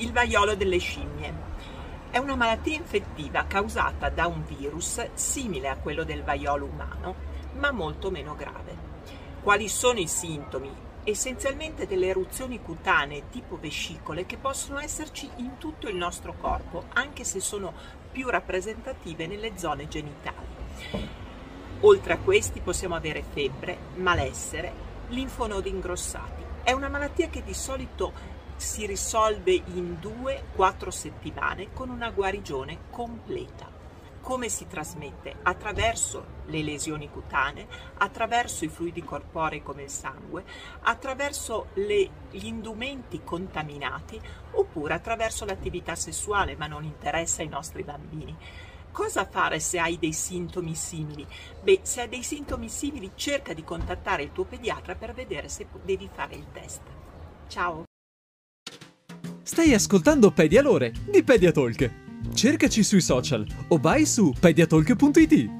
Il vaiolo delle scimmie. È una malattia infettiva causata da un virus simile a quello del vaiolo umano, ma molto meno grave. Quali sono i sintomi? Essenzialmente delle eruzioni cutanee tipo vescicole che possono esserci in tutto il nostro corpo, anche se sono più rappresentative nelle zone genitali. Oltre a questi possiamo avere febbre, malessere, linfonodi ingrossati. È una malattia che di solito si risolve in 2-4 settimane con una guarigione completa. Come si trasmette? Attraverso le lesioni cutanee, attraverso i fluidi corporei come il sangue, attraverso le, gli indumenti contaminati oppure attraverso l'attività sessuale, ma non interessa ai nostri bambini. Cosa fare se hai dei sintomi simili? Beh, se hai dei sintomi simili cerca di contattare il tuo pediatra per vedere se devi fare il test. Ciao! Stai ascoltando Pedialore di Pediatalk. Cercaci sui social o vai su pediatalk.it.